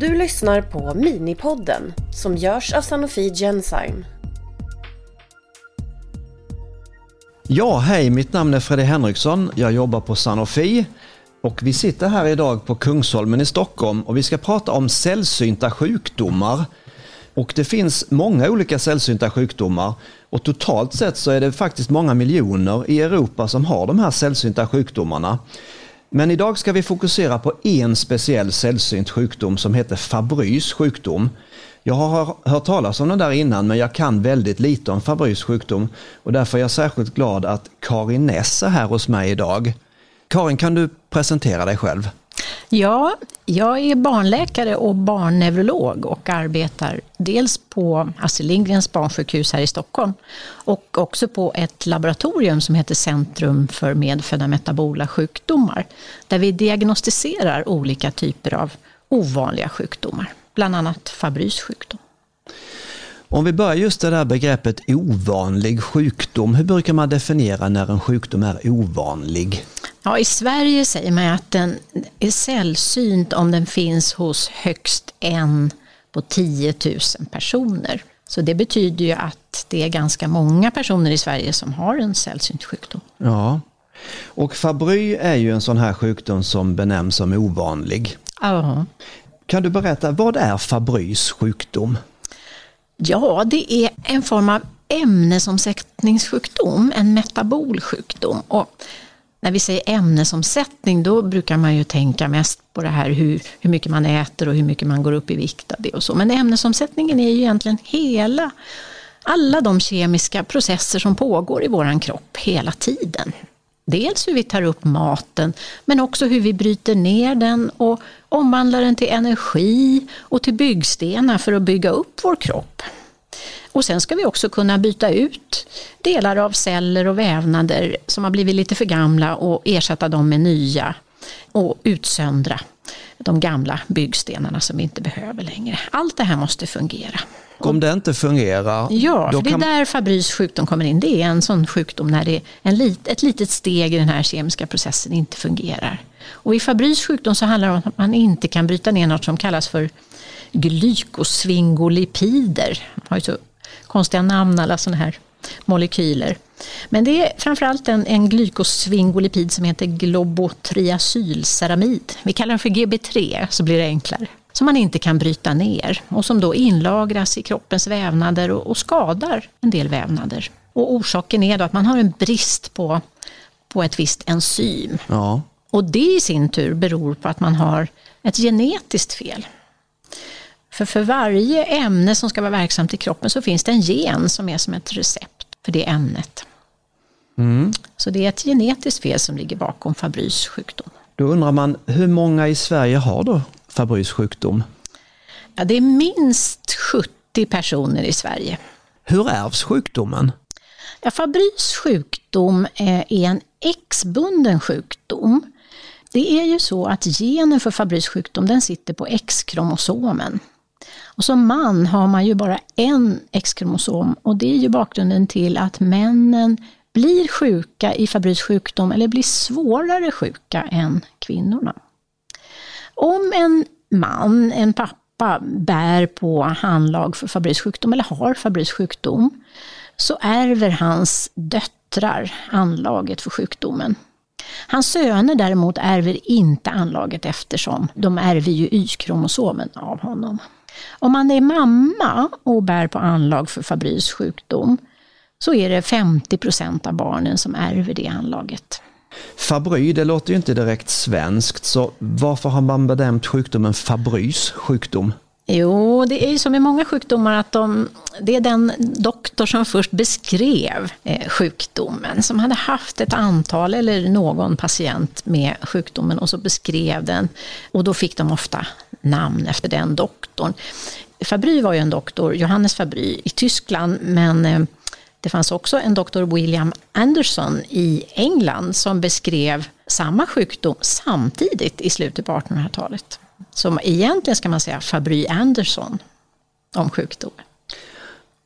Du lyssnar på Minipodden som görs av Sanofi Genzyme. Ja, hej, mitt namn är Fredrik Henriksson. Jag jobbar på Sanofi och vi sitter här idag på Kungsholmen i Stockholm och vi ska prata om sällsynta sjukdomar. Och det finns många olika sällsynta sjukdomar och totalt sett så är det faktiskt många miljoner i Europa som har de här sällsynta sjukdomarna. Men idag ska vi fokusera på en speciell sällsynt sjukdom som heter Fabrys sjukdom. Jag har hört talas om den där innan men jag kan väldigt lite om Fabrys sjukdom och därför är jag särskilt glad att Karin Ness är här hos mig idag. Karin, kan du presentera dig själv? Ja, jag är barnläkare och barnneurolog och arbetar dels på Astrid Lindgrens barnsjukhus här i Stockholm och också på ett laboratorium som heter Centrum för medfödda metabola sjukdomar där vi diagnostiserar olika typer av ovanliga sjukdomar, bland annat Fabrys sjukdom. Om vi börjar just det där begreppet ovanlig sjukdom, hur brukar man definiera när en sjukdom är ovanlig? Ja, I Sverige säger man att den är sällsynt om den finns hos högst en på 10 000 personer. Så det betyder ju att det är ganska många personer i Sverige som har en sällsynt sjukdom. Ja, och Fabry är ju en sån här sjukdom som benämns som ovanlig. Ja. Kan du berätta, vad är Fabrys sjukdom? Ja, det är en form av ämnesomsättningssjukdom, en metabolsjukdom. Och när vi säger ämnesomsättning då brukar man ju tänka mest på det här hur, hur mycket man äter och hur mycket man går upp i vikt av det och så. Men ämnesomsättningen är ju egentligen hela, alla de kemiska processer som pågår i våran kropp hela tiden. Dels hur vi tar upp maten men också hur vi bryter ner den och omvandlar den till energi och till byggstenar för att bygga upp vår kropp. Och sen ska vi också kunna byta ut delar av celler och vävnader som har blivit lite för gamla och ersätta dem med nya och utsöndra de gamla byggstenarna som vi inte behöver längre. Allt det här måste fungera. Om det inte fungerar? Ja, för det är där Fabrys sjukdom kommer in. Det är en sån sjukdom när det är en lit, ett litet steg i den här kemiska processen inte fungerar. Och i Fabrys sjukdom så handlar det om att man inte kan bryta ner något som kallas för glykosvingolipider. De har ju så konstiga namn alla sådana här molekyler. Men det är framförallt en, en glykosvingolipid som heter globotriacylceramid. Vi kallar den för GB3 så blir det enklare. Som man inte kan bryta ner och som då inlagras i kroppens vävnader och, och skadar en del vävnader. Och orsaken är då att man har en brist på, på ett visst enzym. Ja. Och det i sin tur beror på att man har ett genetiskt fel. För för varje ämne som ska vara verksamt i kroppen så finns det en gen som är som ett recept för det ämnet. Mm. Så det är ett genetiskt fel som ligger bakom Fabrys sjukdom. Då undrar man, hur många i Sverige har då Fabrys sjukdom? Ja, det är minst 70 personer i Sverige. Hur ärvs sjukdomen? Ja, Fabrys sjukdom är en X-bunden sjukdom. Det är ju så att genen för Fabrys sjukdom den sitter på X-kromosomen. Och som man har man ju bara en X-kromosom och det är ju bakgrunden till att männen blir sjuka i Fabrys sjukdom eller blir svårare sjuka än kvinnorna. Om en man, en pappa, bär på handlag för Fabrys sjukdom eller har Fabrys sjukdom så ärver hans döttrar anlaget för sjukdomen. Hans söner däremot ärver inte anlaget eftersom de ärver ju Y-kromosomen av honom. Om man är mamma och bär på anlag för Fabrys sjukdom så är det 50 procent av barnen som ärver det anlaget. Fabry, det låter ju inte direkt svenskt, så varför har man benämnt sjukdomen Fabrys sjukdom? Jo, det är ju som i många sjukdomar att de, det är den doktor som först beskrev eh, sjukdomen, som hade haft ett antal eller någon patient med sjukdomen och så beskrev den. Och då fick de ofta namn efter den doktorn. Fabry var ju en doktor, Johannes Fabry, i Tyskland, men eh, det fanns också en doktor William Anderson i England som beskrev samma sjukdom samtidigt i slutet på 1800-talet. Som egentligen ska man säga Fabry Anderson om sjukdomen.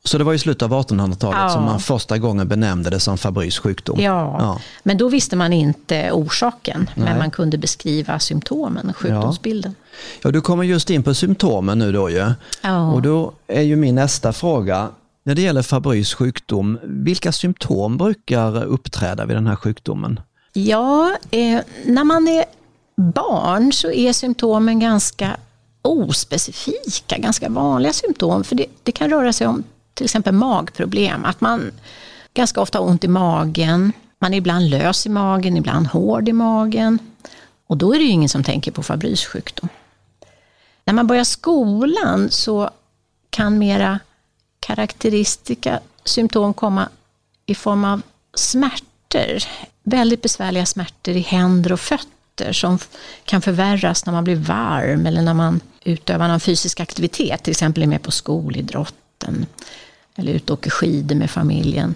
Så det var i slutet av 1800-talet Ja. som man första gången benämnde det som Fabry's sjukdom? Ja, Ja. men då visste man inte orsaken, Nej. men man kunde beskriva symptomen, sjukdomsbilden. Ja, du kommer just in på symptomen nu då ju. Ja. Och då är ju min nästa fråga, när det gäller Fabry's sjukdom, vilka symptom brukar uppträda vid den här sjukdomen? Ja, eh, när man är barn så är symptomen ganska ospecifika, ganska vanliga symptom. För det, det kan röra sig om till exempel magproblem, att man ganska ofta har ont i magen, man är ibland lös i magen, ibland hård i magen. Och då är det ju ingen som tänker på Fabry's sjukdom. När man börjar skolan så kan mera karaktäristika symptom komma i form av smärta, smärtor. Väldigt besvärliga smärtor i händer och fötter som kan förvärras när man blir varm eller när man utövar någon fysisk aktivitet, till exempel är med på skolidrotten eller ute och åker skidor med familjen.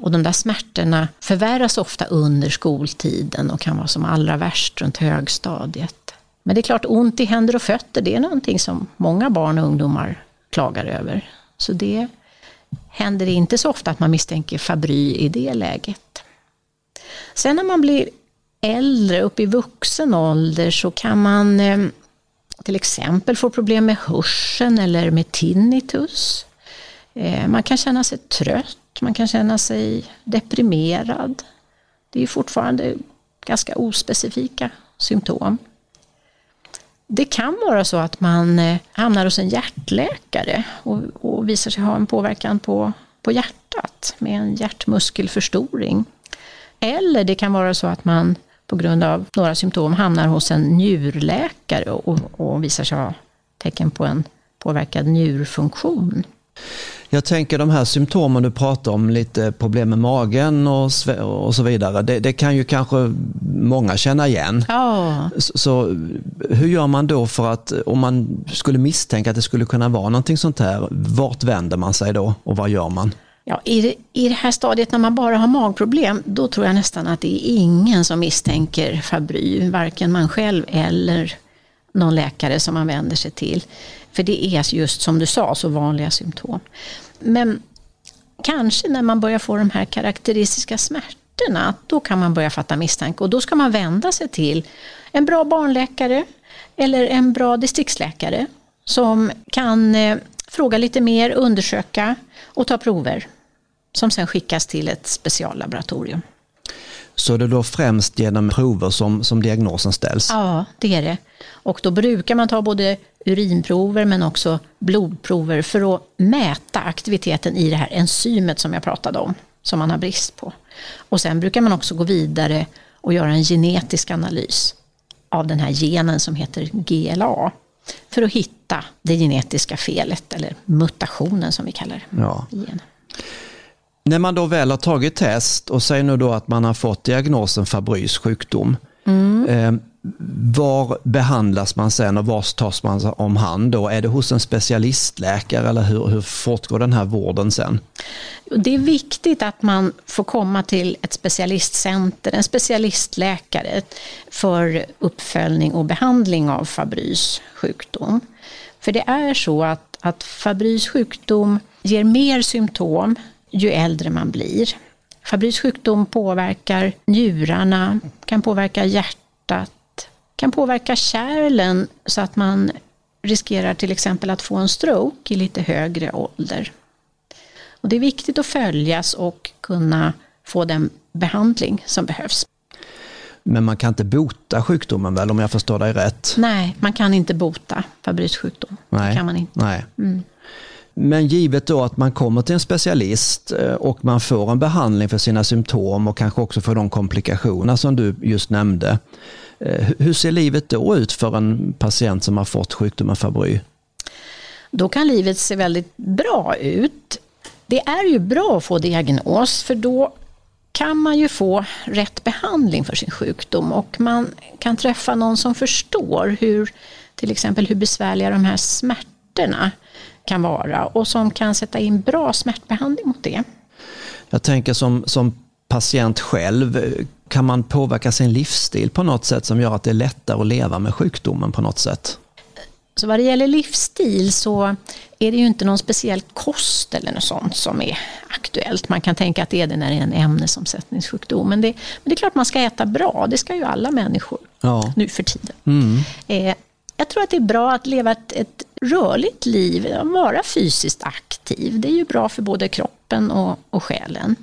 Och de där smärtorna förvärras ofta under skoltiden och kan vara som allra värst runt högstadiet. Men det är klart, ont i händer och fötter, det är någonting som många barn och ungdomar klagar över. Så det händer inte så ofta att man misstänker Fabry i det läget. Sen när man blir äldre, upp i vuxen ålder, så kan man eh, till exempel få problem med hörseln eller med tinnitus. Eh, man kan känna sig trött, man kan känna sig deprimerad. Det är fortfarande ganska ospecifika symptom. Det kan vara så att man eh, hamnar hos en hjärtläkare och, och visar sig ha en påverkan på, på hjärtat med en hjärtmuskelförstoring. Eller det kan vara så att man på grund av några symptom hamnar hos en njurläkare och, och visar sig ha tecken på en påverkad njurfunktion. Jag tänker de här symptomen du pratar om, lite problem med magen och, och så vidare, det, det kan ju kanske många känna igen. Ja, Så, så hur gör man då för att, om man skulle misstänka att det skulle kunna vara någonting sånt här, vart vänder man sig då och vad gör man? Ja, i, det, I det här stadiet när man bara har magproblem, då tror jag nästan att det är ingen som misstänker Fabry, varken man själv eller någon läkare som man vänder sig till. För det är just som du sa, så vanliga symptom. Men kanske när man börjar få de här karaktäristiska smärtorna, då kan man börja fatta misstanke och då ska man vända sig till en bra barnläkare eller en bra distriktsläkare som kan eh, fråga lite mer, undersöka och ta prover som sen skickas till ett speciallaboratorium. Så det är då främst genom prover som, som diagnosen ställs? Ja, det är det. Och då brukar man ta både urinprover men också blodprover för att mäta aktiviteten i det här enzymet som jag pratade om, som man har brist på. Och sen brukar man också gå vidare och göra en genetisk analys av den här genen som heter GLA för att hitta det genetiska felet, eller mutationen som vi kallar Ja. genen. När man då väl har tagit test och säger nu då att man har fått diagnosen Fabrys sjukdom. Eh, var behandlas man sen och var tas man om hand då? Är det hos en specialistläkare eller hur, hur fortgår den här vården sen? Det är viktigt att man får komma till ett specialistcenter, en specialistläkare för uppföljning och behandling av Fabrys sjukdom. För det är så att, att Fabrys sjukdom ger mer symptom ju äldre man blir. Fabrys sjukdom påverkar njurarna, kan påverka hjärtat, kan påverka kärlen så att man riskerar till exempel att få en stroke i lite högre ålder. Och det är viktigt att följas och kunna få den behandling som behövs. Men man kan inte bota sjukdomen väl om jag förstår dig rätt? Nej, man kan inte bota Fabrys sjukdom. Nej. Det kan man inte. Nej. Men givet då att man kommer till en specialist eh, och man får en behandling för sina symptom och kanske också för de komplikationer som du just nämnde. Eh, hur ser livet då ut för en patient som har fått sjukdomen Fabry? Då kan livet se väldigt bra ut. Det är ju bra att få diagnos för då kan man ju få rätt behandling för sin sjukdom och man kan träffa någon som förstår hur till exempel hur besvärliga de här smärtorna kan vara och som kan sätta in bra smärtbehandling mot det. Jag tänker som, som patient själv, kan man påverka sin livsstil på något sätt som gör att det är lättare att leva med sjukdomen på något sätt? Så vad det gäller livsstil så är det ju inte någon speciell kost eller något sånt som är aktuellt. Man kan tänka att det är det när det är en ämnesomsättningssjukdom. Men det, men det är klart man ska äta bra, det ska ju alla människor Ja. nu för tiden. Mm. Eh, jag tror att det är bra att leva ett, ett rörligt liv, att vara fysiskt aktiv. Det är ju bra för både kroppen och, och själen.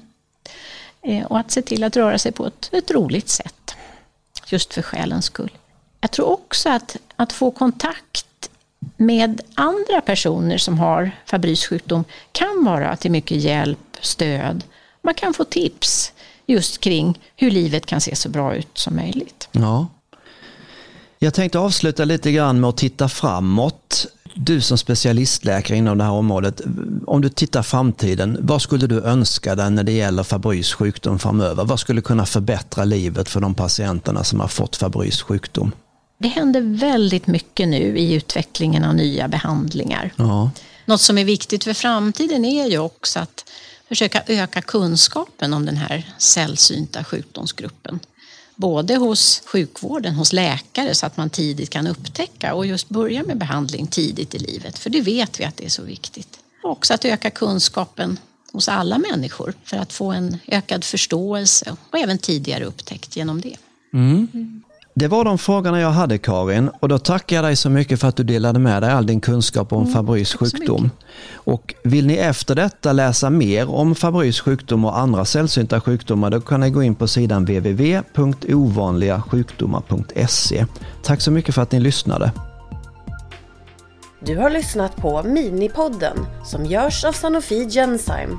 Eh, och att se till att röra sig på ett, ett roligt sätt, just för själens skull. Jag tror också att, att få kontakt med andra personer som har Fabrys sjukdom kan vara till mycket hjälp, stöd. Man kan få tips just kring hur livet kan se så bra ut som möjligt. Ja. Jag tänkte avsluta lite grann med att titta framåt. Du som specialistläkare inom det här området, om du tittar framtiden, vad skulle du önska dig när det gäller Fabrys sjukdom framöver? Vad skulle kunna förbättra livet för de patienterna som har fått Fabrys sjukdom? Det händer väldigt mycket nu i utvecklingen av nya behandlingar. Ja, Något som är viktigt för framtiden är ju också att försöka öka kunskapen om den här sällsynta sjukdomsgruppen. Både hos sjukvården, hos läkare så att man tidigt kan upptäcka och just börja med behandling tidigt i livet. För det vet vi att det är så viktigt. Och också att öka kunskapen hos alla människor för att få en ökad förståelse och även tidigare upptäckt genom det. Det var de frågorna jag hade Karin och då tackar jag dig så mycket för att du delade med dig all din kunskap om Fabrys tack så sjukdom. Och vill ni efter detta läsa mer om Fabrys sjukdom och andra sällsynta sjukdomar då kan ni gå in på sidan www.ovanligasjukdomar.se. Tack så mycket för att ni lyssnade. Du har lyssnat på Minipodden som görs av Sanofi Genzyme.